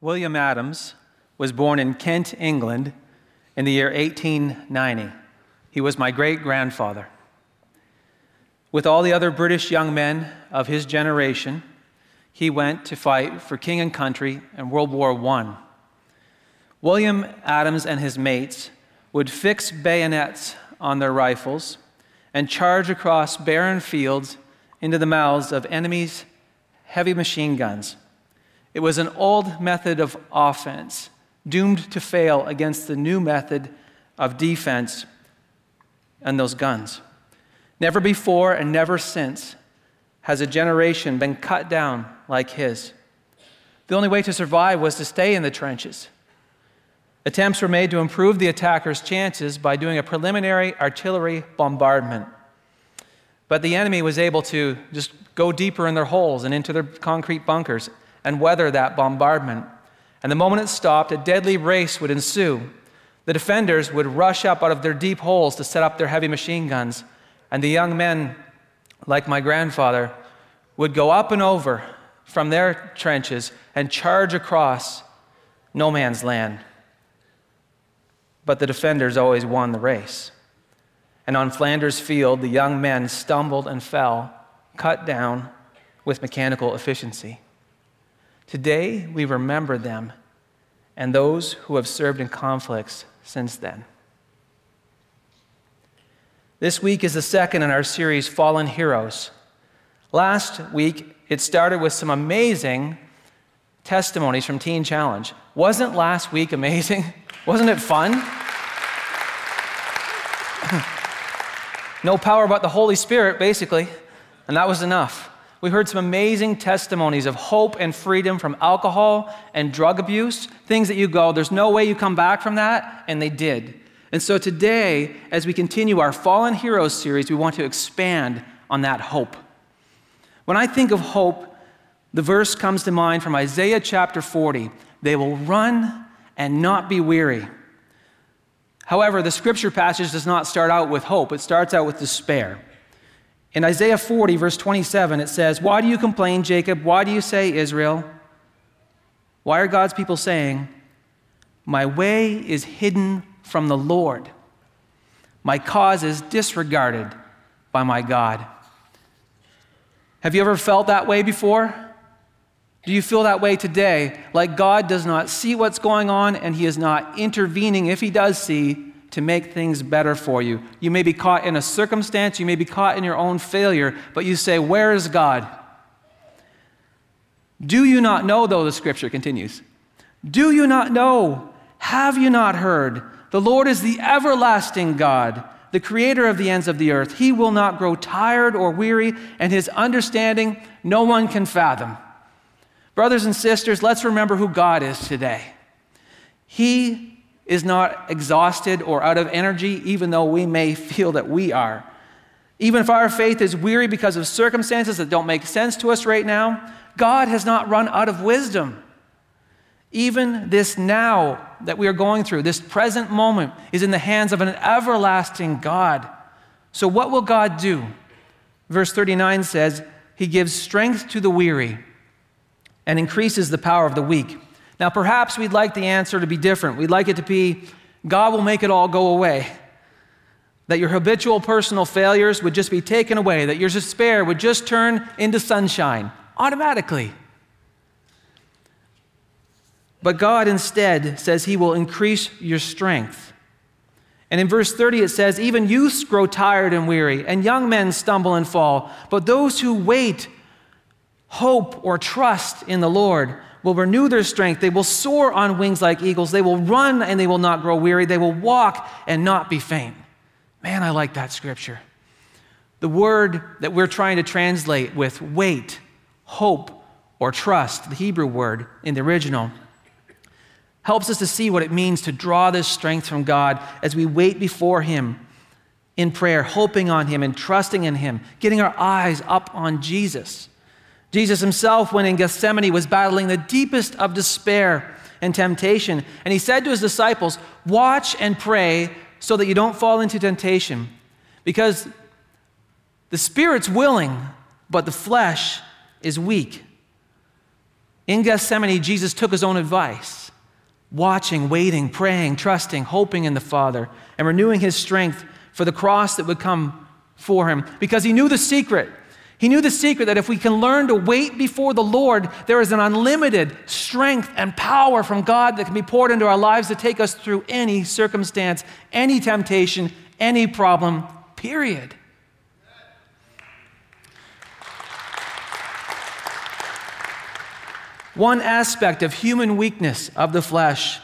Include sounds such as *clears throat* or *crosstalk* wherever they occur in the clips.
William Adams was born in Kent, England in the year 1890. He was my great grandfather. With all the other British young men of his generation, he went to fight for king and country in World War I. William Adams and his mates would fix bayonets on their rifles and charge across barren fields into the mouths of enemies' heavy machine guns. It was an old method of offense, doomed to fail against the new method of defense and those guns. Never before and never since has a generation been cut down like his. The only way to survive was to stay in the trenches. Attempts were made to improve the attackers' chances by doing a preliminary artillery bombardment. But the enemy was able to just go deeper in their holes and into their concrete bunkers and weather that bombardment. And the moment it stopped, a deadly race would ensue. The defenders would rush up out of their deep holes to set up their heavy machine guns, and the young men, like my grandfather, would go up and over from their trenches and charge across no man's land. But the defenders always won the race. And on Flanders Field, the young men stumbled and fell, cut down with mechanical efficiency. Today, we remember them and those who have served in conflicts since then. This week is the second in our series, Fallen Heroes. Last week, it started with some amazing testimonies from Teen Challenge. Wasn't last week amazing? *laughs* Wasn't it fun? *clears throat* no power but the Holy Spirit, basically, and that was enough. We heard some amazing testimonies of hope and freedom from alcohol and drug abuse, things that you go, there's no way you come back from that, and they did. And so today, as we continue our Fallen Heroes series, we want to expand on that hope. When I think of hope, the verse comes to mind from Isaiah chapter 40 they will run and not be weary. However, the scripture passage does not start out with hope, it starts out with despair. In Isaiah 40, verse 27, it says, Why do you complain, Jacob? Why do you say, Israel? Why are God's people saying, My way is hidden from the Lord? My cause is disregarded by my God. Have you ever felt that way before? Do you feel that way today? Like God does not see what's going on and He is not intervening if He does see to make things better for you. You may be caught in a circumstance, you may be caught in your own failure, but you say, Where is God? Do you not know, though, the scripture continues? Do you not know? Have you not heard? The Lord is the everlasting God, the creator of the ends of the earth. He will not grow tired or weary, and his understanding no one can fathom. Brothers and sisters, let's remember who God is today. He is not exhausted or out of energy, even though we may feel that we are. Even if our faith is weary because of circumstances that don't make sense to us right now, God has not run out of wisdom. Even this now that we are going through, this present moment, is in the hands of an everlasting God. So, what will God do? Verse 39 says, He gives strength to the weary and increases the power of the weak. Now, perhaps we'd like the answer to be different. We'd like it to be God will make it all go away. That your habitual personal failures would just be taken away, that your despair would just turn into sunshine automatically. But God instead says He will increase your strength. And in verse 30, it says, Even youths grow tired and weary, and young men stumble and fall. But those who wait, hope, or trust in the Lord will renew their strength. They will soar on wings like eagles. They will run and they will not grow weary. They will walk and not be faint. Man, I like that scripture. The word that we're trying to translate with wait, hope, or trust, the Hebrew word in the original, helps us to see what it means to draw this strength from God as we wait before Him in prayer, hoping on Him and trusting in Him, getting our eyes up on Jesus. Jesus himself, when in Gethsemane, was battling the deepest of despair and temptation. And he said to his disciples, Watch and pray so that you don't fall into temptation. Because the spirit's willing, but the flesh is weak. In Gethsemane, Jesus took his own advice, watching, waiting, praying, trusting, hoping in the Father, and renewing his strength for the cross that would come for him because he knew the secret. He knew the secret that if we can learn to wait before the Lord, there is an unlimited strength and power from God that can be poured into our lives to take us through any circumstance, any temptation, any problem, period. One aspect of human weakness of the flesh,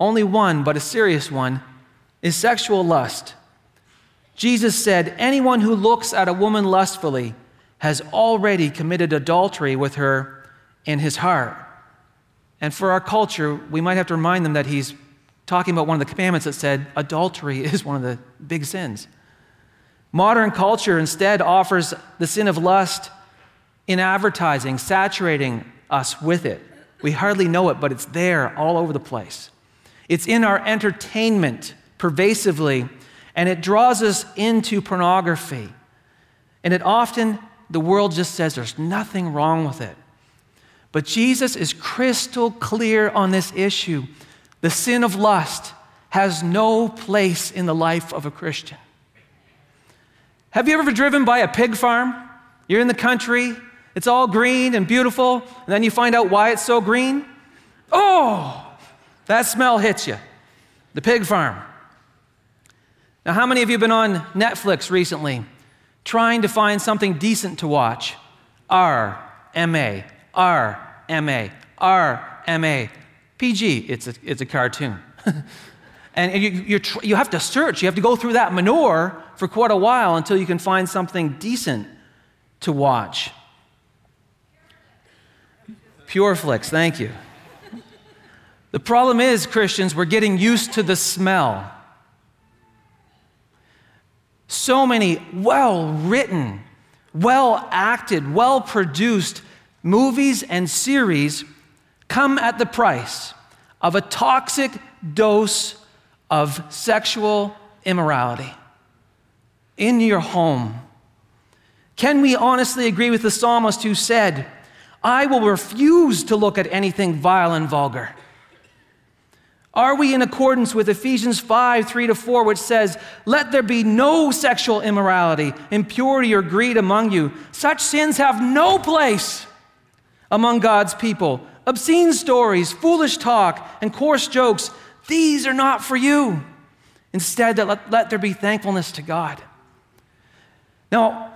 only one, but a serious one, is sexual lust. Jesus said, Anyone who looks at a woman lustfully has already committed adultery with her in his heart. And for our culture, we might have to remind them that he's talking about one of the commandments that said adultery *laughs* is one of the big sins. Modern culture instead offers the sin of lust in advertising, saturating us with it. We hardly know it, but it's there all over the place. It's in our entertainment pervasively, and it draws us into pornography. And it often the world just says there's nothing wrong with it. But Jesus is crystal clear on this issue. The sin of lust has no place in the life of a Christian. Have you ever driven by a pig farm? You're in the country, it's all green and beautiful, and then you find out why it's so green? Oh, that smell hits you. The pig farm. Now, how many of you have been on Netflix recently? Trying to find something decent to watch. R, M A, R, M A, R, M A. PG, it's a, it's a cartoon. *laughs* and you, tr- you have to search, you have to go through that manure for quite a while until you can find something decent to watch. Pureflix, thank you. The problem is, Christians, we're getting used to the smell. So many well written, well acted, well produced movies and series come at the price of a toxic dose of sexual immorality in your home. Can we honestly agree with the psalmist who said, I will refuse to look at anything vile and vulgar? Are we in accordance with Ephesians 5 3 to 4, which says, Let there be no sexual immorality, impurity, or greed among you? Such sins have no place among God's people. Obscene stories, foolish talk, and coarse jokes, these are not for you. Instead, let, let there be thankfulness to God. Now,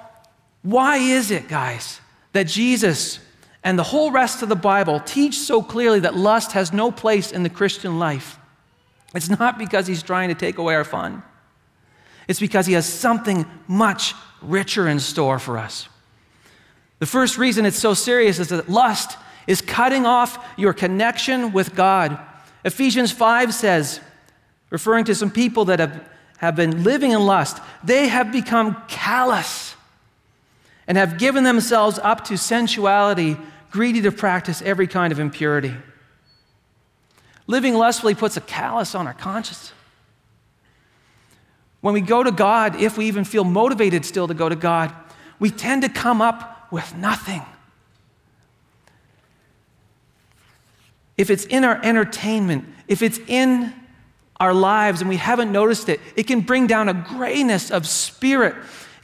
why is it, guys, that Jesus and the whole rest of the Bible teach so clearly that lust has no place in the Christian life. It's not because he's trying to take away our fun, it's because he has something much richer in store for us. The first reason it's so serious is that lust is cutting off your connection with God. Ephesians 5 says, referring to some people that have, have been living in lust, they have become callous and have given themselves up to sensuality greedy to practice every kind of impurity. Living lustfully puts a callus on our conscience. When we go to God, if we even feel motivated still to go to God, we tend to come up with nothing. If it's in our entertainment, if it's in our lives and we haven't noticed it, it can bring down a grayness of spirit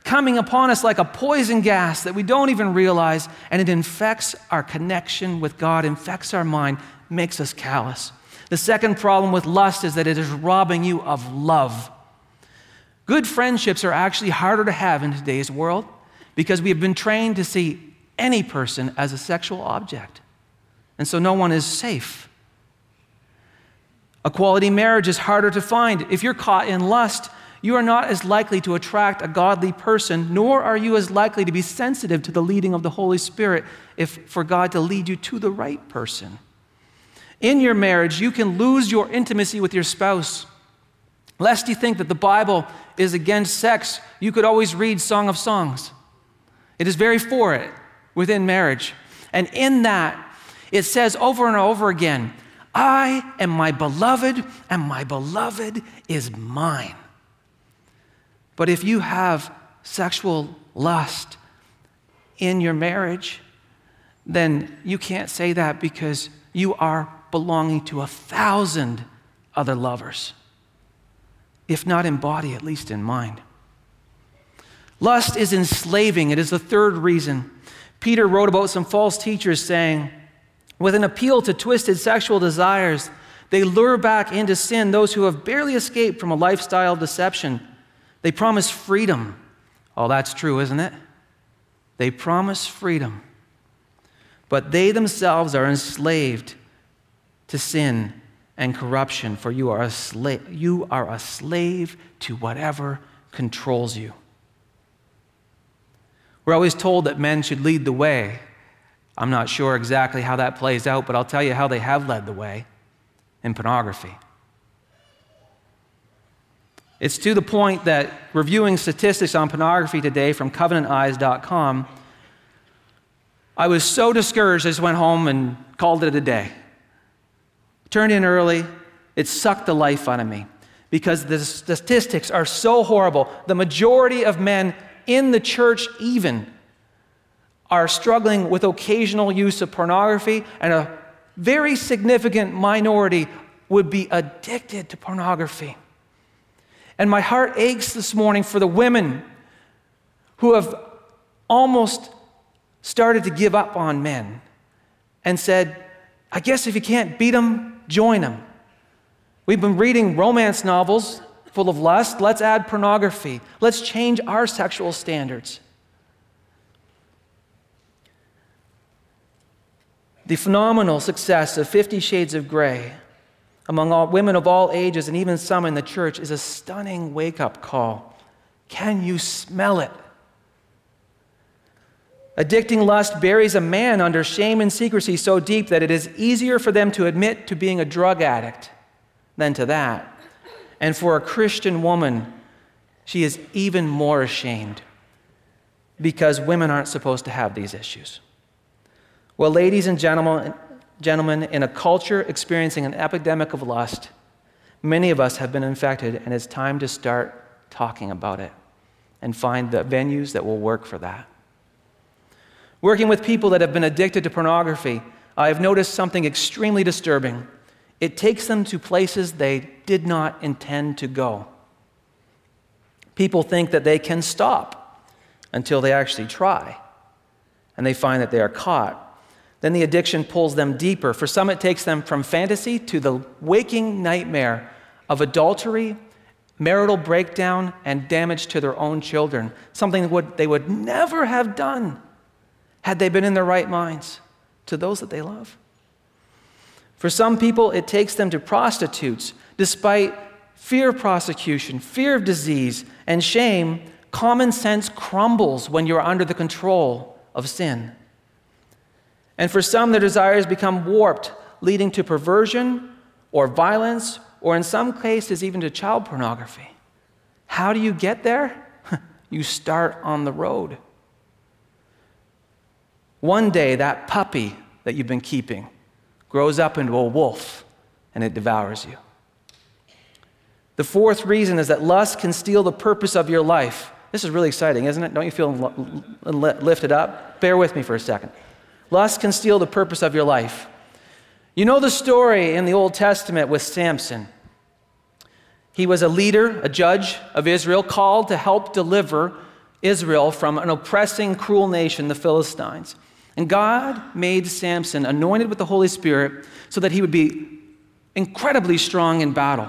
coming upon us like a poison gas that we don't even realize, and it infects our connection with God, infects our mind, makes us callous. The second problem with lust is that it is robbing you of love. Good friendships are actually harder to have in today's world because we have been trained to see any person as a sexual object. And so no one is safe. A quality marriage is harder to find. If you're caught in lust, you are not as likely to attract a godly person, nor are you as likely to be sensitive to the leading of the Holy Spirit if for God to lead you to the right person. In your marriage, you can lose your intimacy with your spouse. Lest you think that the Bible is against sex, you could always read Song of Songs. It is very for it within marriage. And in that, it says over and over again, I am my beloved, and my beloved is mine. But if you have sexual lust in your marriage, then you can't say that because you are belonging to a thousand other lovers, if not in body, at least in mind. Lust is enslaving. It is the third reason. Peter wrote about some false teachers saying, with an appeal to twisted sexual desires, they lure back into sin those who have barely escaped from a lifestyle of deception. They promise freedom. Oh, that's true, isn't it? They promise freedom. But they themselves are enslaved to sin and corruption, for you are a slave, you are a slave to whatever controls you. We're always told that men should lead the way. I'm not sure exactly how that plays out, but I'll tell you how they have led the way in pornography. It's to the point that reviewing statistics on pornography today from covenanteyes.com, I was so discouraged I just went home and called it a day. Turned in early, it sucked the life out of me because the statistics are so horrible. The majority of men in the church, even, are struggling with occasional use of pornography, and a very significant minority would be addicted to pornography. And my heart aches this morning for the women who have almost started to give up on men and said, I guess if you can't beat them, join them. We've been reading romance novels full of lust. Let's add pornography. Let's change our sexual standards. The phenomenal success of Fifty Shades of Grey among all, women of all ages and even some in the church is a stunning wake up call. Can you smell it? Addicting lust buries a man under shame and secrecy so deep that it is easier for them to admit to being a drug addict than to that. And for a Christian woman, she is even more ashamed because women aren't supposed to have these issues. Well, ladies and gentlemen, gentlemen, in a culture experiencing an epidemic of lust, many of us have been infected, and it's time to start talking about it and find the venues that will work for that. Working with people that have been addicted to pornography, I have noticed something extremely disturbing. It takes them to places they did not intend to go. People think that they can stop until they actually try, and they find that they are caught. Then the addiction pulls them deeper. For some, it takes them from fantasy to the waking nightmare of adultery, marital breakdown, and damage to their own children, something they would never have done had they been in their right minds to those that they love. For some people, it takes them to prostitutes. Despite fear of prosecution, fear of disease, and shame, common sense crumbles when you're under the control of sin. And for some, their desires become warped, leading to perversion or violence, or in some cases, even to child pornography. How do you get there? *laughs* you start on the road. One day, that puppy that you've been keeping grows up into a wolf and it devours you. The fourth reason is that lust can steal the purpose of your life. This is really exciting, isn't it? Don't you feel lifted up? Bear with me for a second. Lust can steal the purpose of your life. You know the story in the Old Testament with Samson. He was a leader, a judge of Israel, called to help deliver Israel from an oppressing, cruel nation, the Philistines. And God made Samson anointed with the Holy Spirit so that he would be incredibly strong in battle.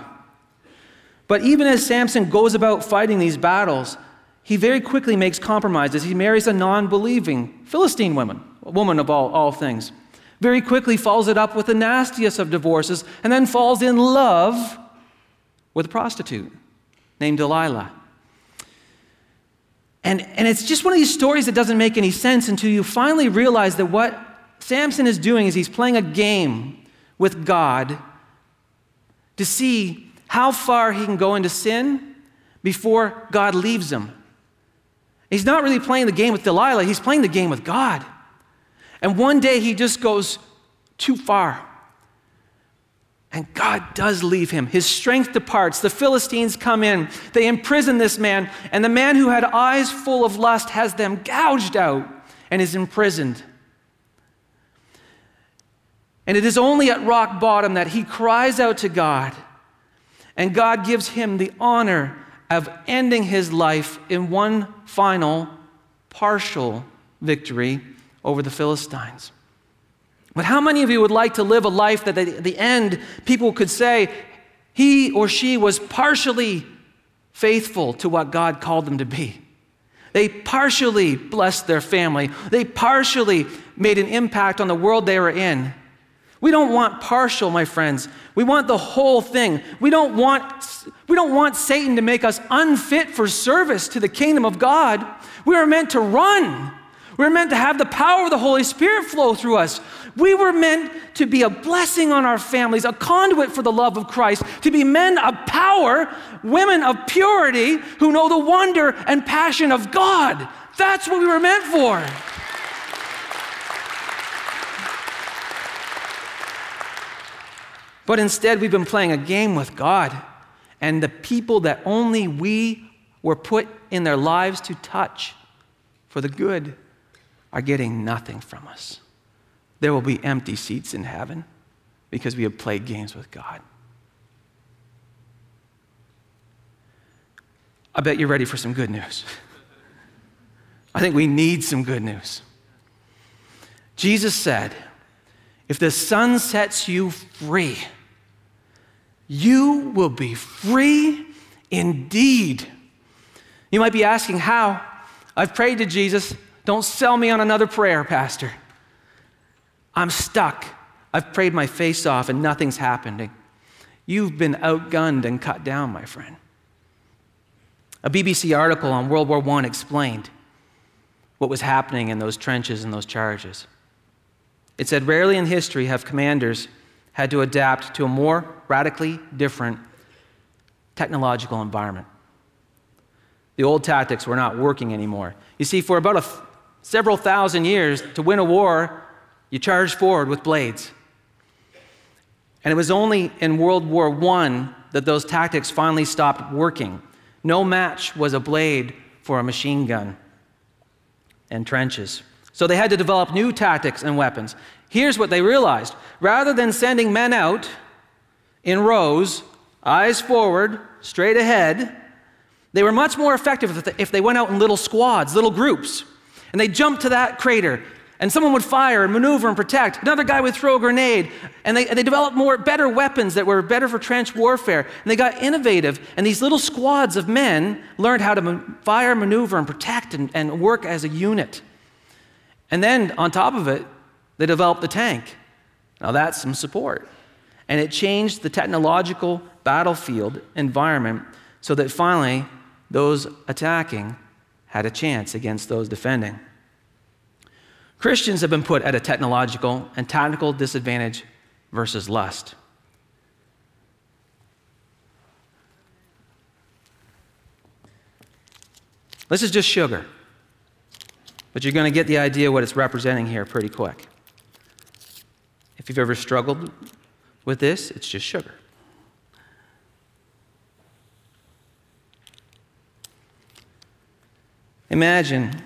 But even as Samson goes about fighting these battles, he very quickly makes compromises. He marries a non believing Philistine woman, woman of all, all things. Very quickly follows it up with the nastiest of divorces, and then falls in love with a prostitute named Delilah. And, and it's just one of these stories that doesn't make any sense until you finally realize that what Samson is doing is he's playing a game with God to see how far he can go into sin before God leaves him. He's not really playing the game with Delilah, he's playing the game with God. And one day he just goes too far. And God does leave him. His strength departs. The Philistines come in. They imprison this man. And the man who had eyes full of lust has them gouged out and is imprisoned. And it is only at rock bottom that he cries out to God, and God gives him the honor of ending his life in one final, partial victory over the Philistines. But how many of you would like to live a life that at the end people could say he or she was partially faithful to what God called them to be? They partially blessed their family, they partially made an impact on the world they were in. We don't want partial, my friends. We want the whole thing. We don't want, we don't want Satan to make us unfit for service to the kingdom of God. We are meant to run. We're meant to have the power of the Holy Spirit flow through us. We were meant to be a blessing on our families, a conduit for the love of Christ, to be men of power, women of purity who know the wonder and passion of God. That's what we were meant for. But instead, we've been playing a game with God. And the people that only we were put in their lives to touch for the good are getting nothing from us. There will be empty seats in heaven because we have played games with God. I bet you're ready for some good news. *laughs* I think we need some good news. Jesus said, If the Son sets you free, you will be free indeed. You might be asking, How? I've prayed to Jesus. Don't sell me on another prayer, Pastor. I'm stuck. I've prayed my face off and nothing's happening. You've been outgunned and cut down, my friend. A BBC article on World War I explained what was happening in those trenches and those charges. It said, Rarely in history have commanders had to adapt to a more radically different technological environment. The old tactics were not working anymore. You see, for about f- several thousand years, to win a war, you charged forward with blades. And it was only in World War I that those tactics finally stopped working. No match was a blade for a machine gun and trenches. So they had to develop new tactics and weapons. Here's what they realized rather than sending men out in rows, eyes forward, straight ahead, they were much more effective if they went out in little squads, little groups. And they jumped to that crater, and someone would fire and maneuver and protect. Another guy would throw a grenade. And they, they developed more, better weapons that were better for trench warfare. And they got innovative. And these little squads of men learned how to fire, maneuver, and protect and, and work as a unit. And then on top of it, they developed the tank. Now that's some support. And it changed the technological battlefield environment so that finally those attacking had a chance against those defending. Christians have been put at a technological and tactical disadvantage versus lust. This is just sugar, but you're going to get the idea what it's representing here pretty quick. If you've ever struggled with this, it's just sugar. Imagine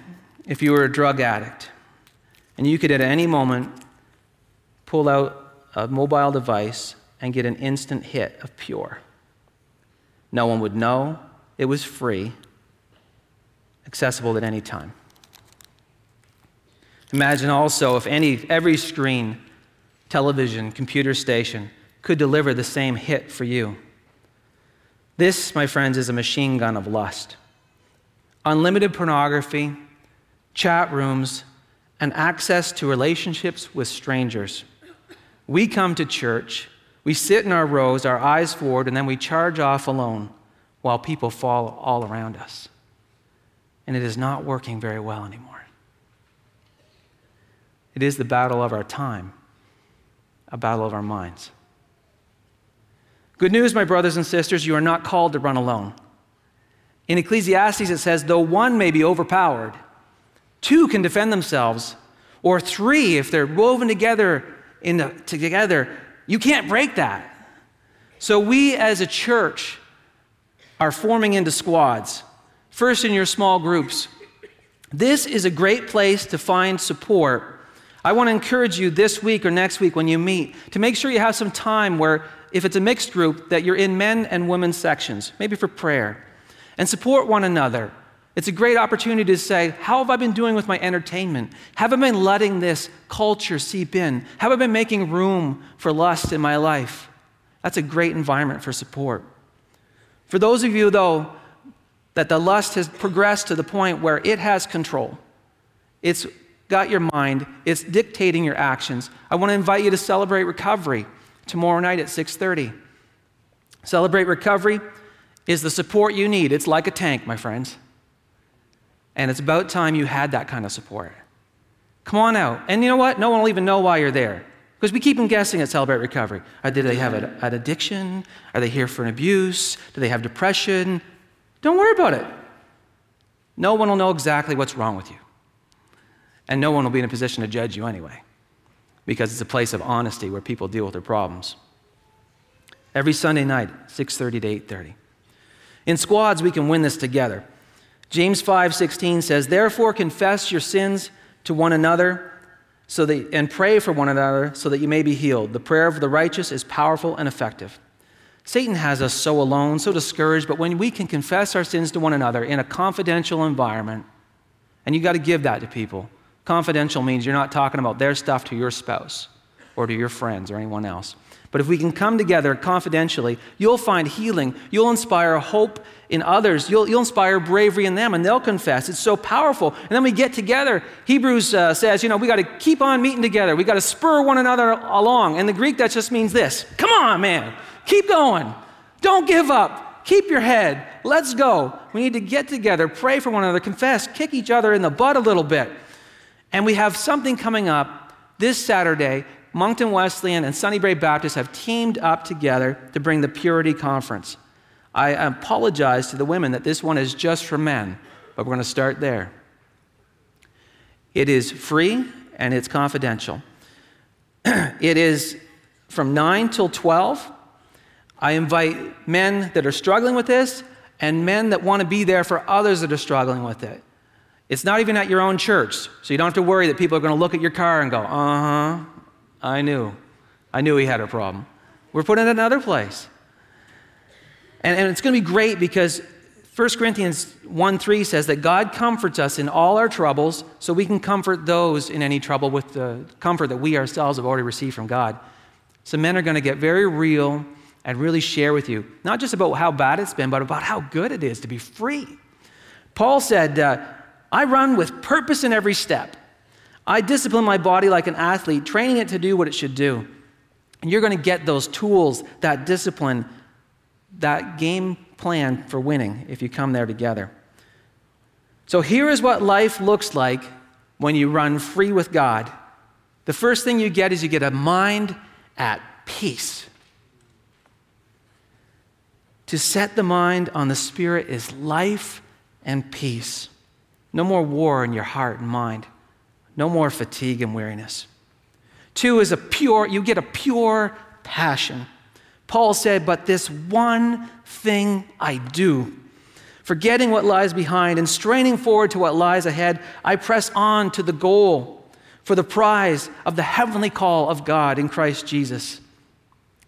if you were a drug addict and you could at any moment pull out a mobile device and get an instant hit of pure. No one would know, it was free, accessible at any time. Imagine also if any, every screen television, computer station could deliver the same hit for you. This, my friends, is a machine gun of lust. Unlimited pornography, chat rooms, and access to relationships with strangers. We come to church, we sit in our rows, our eyes forward, and then we charge off alone while people fall all around us. And it is not working very well anymore. It is the battle of our time a battle of our minds. Good news, my brothers and sisters, you are not called to run alone. In Ecclesiastes, it says, though one may be overpowered, two can defend themselves, or three, if they're woven together, in the, together, you can't break that. So we as a church are forming into squads, first in your small groups. This is a great place to find support I want to encourage you this week or next week when you meet to make sure you have some time where, if it's a mixed group, that you're in men and women's sections, maybe for prayer, and support one another. It's a great opportunity to say, How have I been doing with my entertainment? Have I been letting this culture seep in? Have I been making room for lust in my life? That's a great environment for support. For those of you, though, that the lust has progressed to the point where it has control, it's got your mind, it's dictating your actions. I want to invite you to celebrate recovery tomorrow night at 6:30. Celebrate recovery is the support you need. It's like a tank, my friends. And it's about time you had that kind of support. Come on out. And you know what? No one will even know why you're there. Because we keep them guessing at Celebrate Recovery. Uh, did they have an addiction? Are they here for an abuse? Do they have depression? Don't worry about it. No one will know exactly what's wrong with you. And no one will be in a position to judge you anyway. Because it's a place of honesty where people deal with their problems. Every Sunday night, 6:30 to 8:30. In squads, we can win this together. James 5:16 says, "Therefore confess your sins to one another so that, and pray for one another so that you may be healed. The prayer of the righteous is powerful and effective." Satan has us so alone, so discouraged, but when we can confess our sins to one another in a confidential environment, and you got to give that to people. Confidential means you're not talking about their stuff to your spouse or to your friends or anyone else. But if we can come together confidentially, you'll find healing. You'll inspire hope in others. You'll, you'll inspire bravery in them, and they'll confess. It's so powerful. And then we get together. Hebrews uh, says, you know, we got to keep on meeting together. We got to spur one another along. In the Greek, that just means this come on, man. Keep going. Don't give up. Keep your head. Let's go. We need to get together, pray for one another, confess, kick each other in the butt a little bit. And we have something coming up this Saturday Moncton Wesleyan and Sunnybrae Baptist have teamed up together to bring the Purity Conference. I apologize to the women that this one is just for men, but we're going to start there. It is free and it's confidential. *clears throat* it is from 9 till 12. I invite men that are struggling with this and men that want to be there for others that are struggling with it. It's not even at your own church, so you don't have to worry that people are going to look at your car and go, uh huh, I knew. I knew he had a problem. We're put in another place. And, and it's going to be great because 1 Corinthians 1 3 says that God comforts us in all our troubles so we can comfort those in any trouble with the comfort that we ourselves have already received from God. So men are going to get very real and really share with you, not just about how bad it's been, but about how good it is to be free. Paul said, uh, I run with purpose in every step. I discipline my body like an athlete, training it to do what it should do. And you're going to get those tools, that discipline, that game plan for winning if you come there together. So here is what life looks like when you run free with God. The first thing you get is you get a mind at peace. To set the mind on the Spirit is life and peace. No more war in your heart and mind. No more fatigue and weariness. Two is a pure, you get a pure passion. Paul said, But this one thing I do, forgetting what lies behind and straining forward to what lies ahead, I press on to the goal for the prize of the heavenly call of God in Christ Jesus.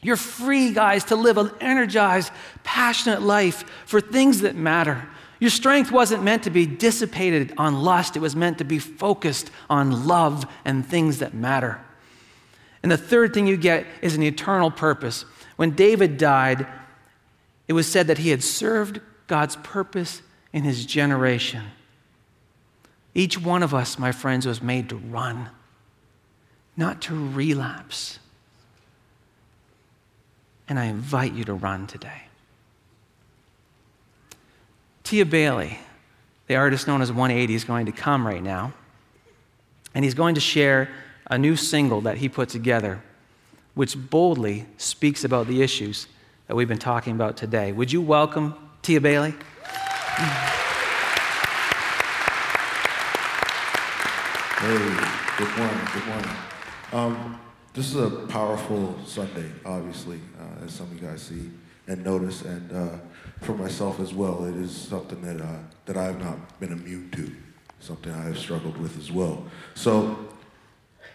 You're free, guys, to live an energized, passionate life for things that matter. Your strength wasn't meant to be dissipated on lust, it was meant to be focused on love and things that matter. And the third thing you get is an eternal purpose. When David died, it was said that he had served God's purpose in his generation. Each one of us, my friends, was made to run, not to relapse. And I invite you to run today. Tia Bailey, the artist known as 180, is going to come right now. And he's going to share a new single that he put together, which boldly speaks about the issues that we've been talking about today. Would you welcome Tia Bailey? Hey, good morning, good morning. Um, this is a powerful Sunday, obviously, uh, as some of you guys see and notice. And uh, for myself as well, it is something that, uh, that I have not been immune to, something I have struggled with as well. So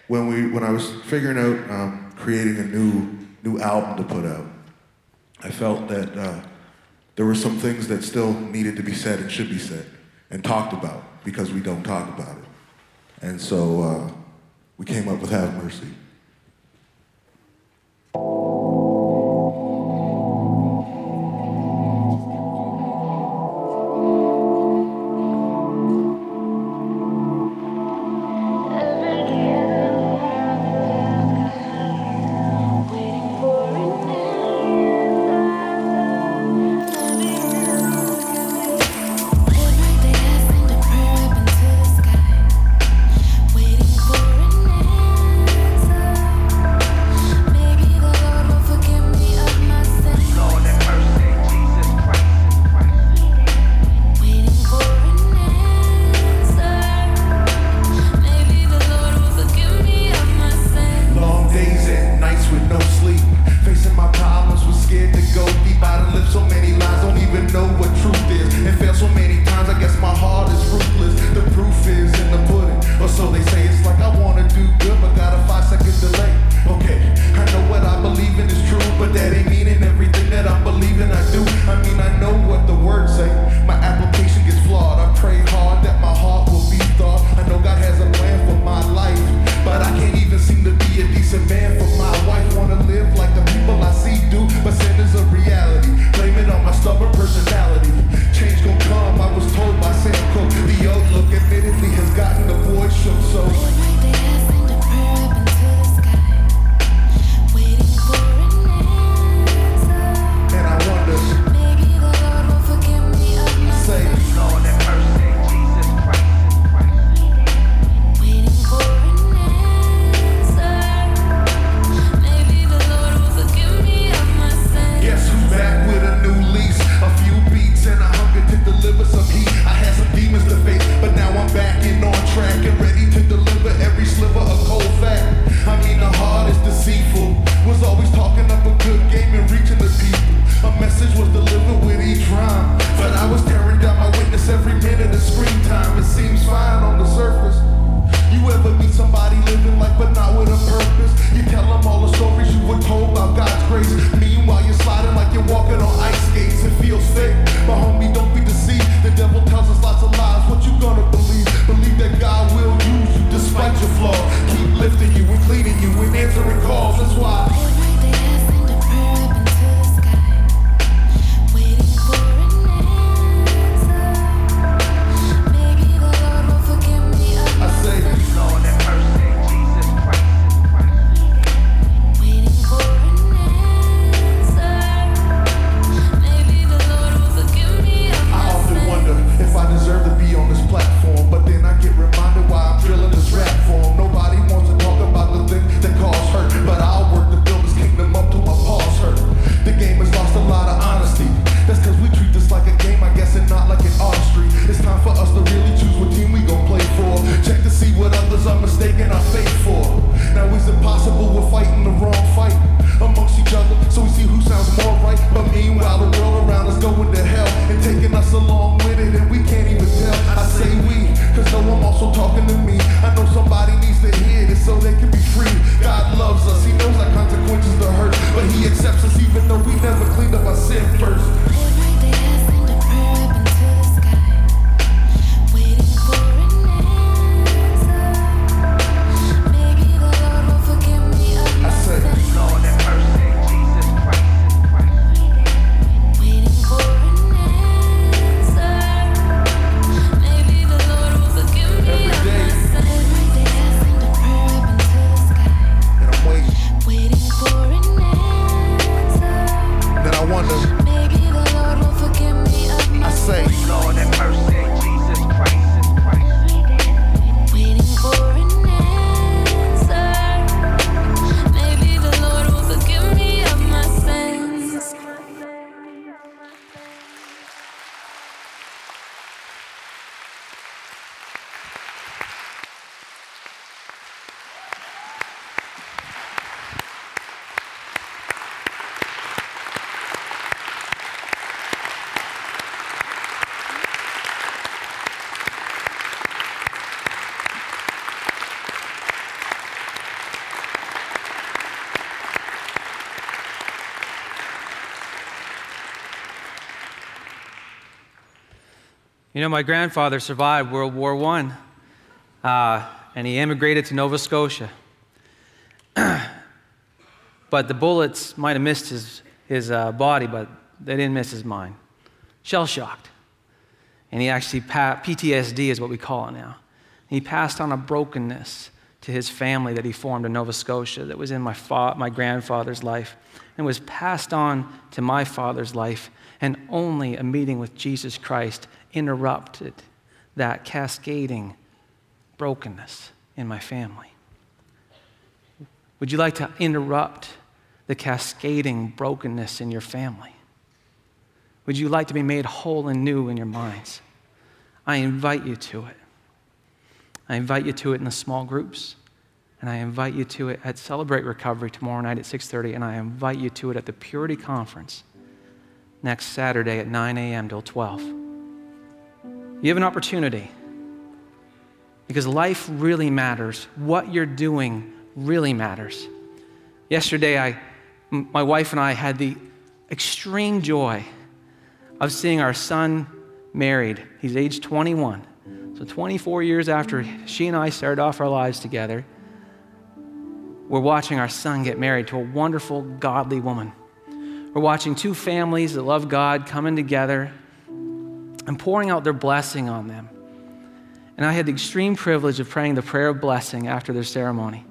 when we when I was figuring out um, creating a new new album to put out, I felt that uh, there were some things that still needed to be said and should be said and talked about because we don't talk about it. And so uh, we came up with Have Mercy. You know, my grandfather survived World War I, uh, and he immigrated to Nova Scotia. *clears throat* but the bullets might have missed his, his uh, body, but they didn't miss his mind. Shell shocked. And he actually, PTSD is what we call it now. He passed on a brokenness to his family that he formed in Nova Scotia that was in my, fa- my grandfather's life and was passed on to my father's life. And only a meeting with Jesus Christ interrupted that cascading brokenness in my family. Would you like to interrupt the cascading brokenness in your family? Would you like to be made whole and new in your minds? I invite you to it. I invite you to it in the small groups. And I invite you to it at Celebrate Recovery tomorrow night at 6:30 and I invite you to it at the Purity Conference next Saturday at 9 a.m. till 12. You have an opportunity because life really matters. What you're doing really matters. Yesterday, I, my wife and I had the extreme joy of seeing our son married. He's age 21. So, 24 years after she and I started off our lives together, we're watching our son get married to a wonderful, godly woman. We're watching two families that love God coming together and pouring out their blessing on them. And I had the extreme privilege of praying the prayer of blessing after their ceremony.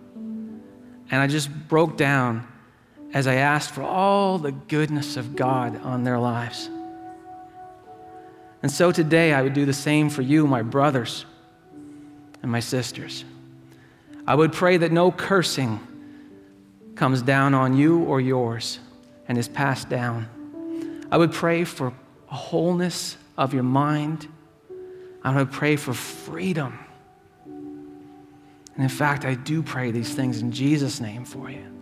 And I just broke down as I asked for all the goodness of God on their lives. And so today I would do the same for you, my brothers and my sisters. I would pray that no cursing comes down on you or yours and is passed down. I would pray for a wholeness of your mind going to pray for freedom. And in fact, I do pray these things in Jesus' name for you.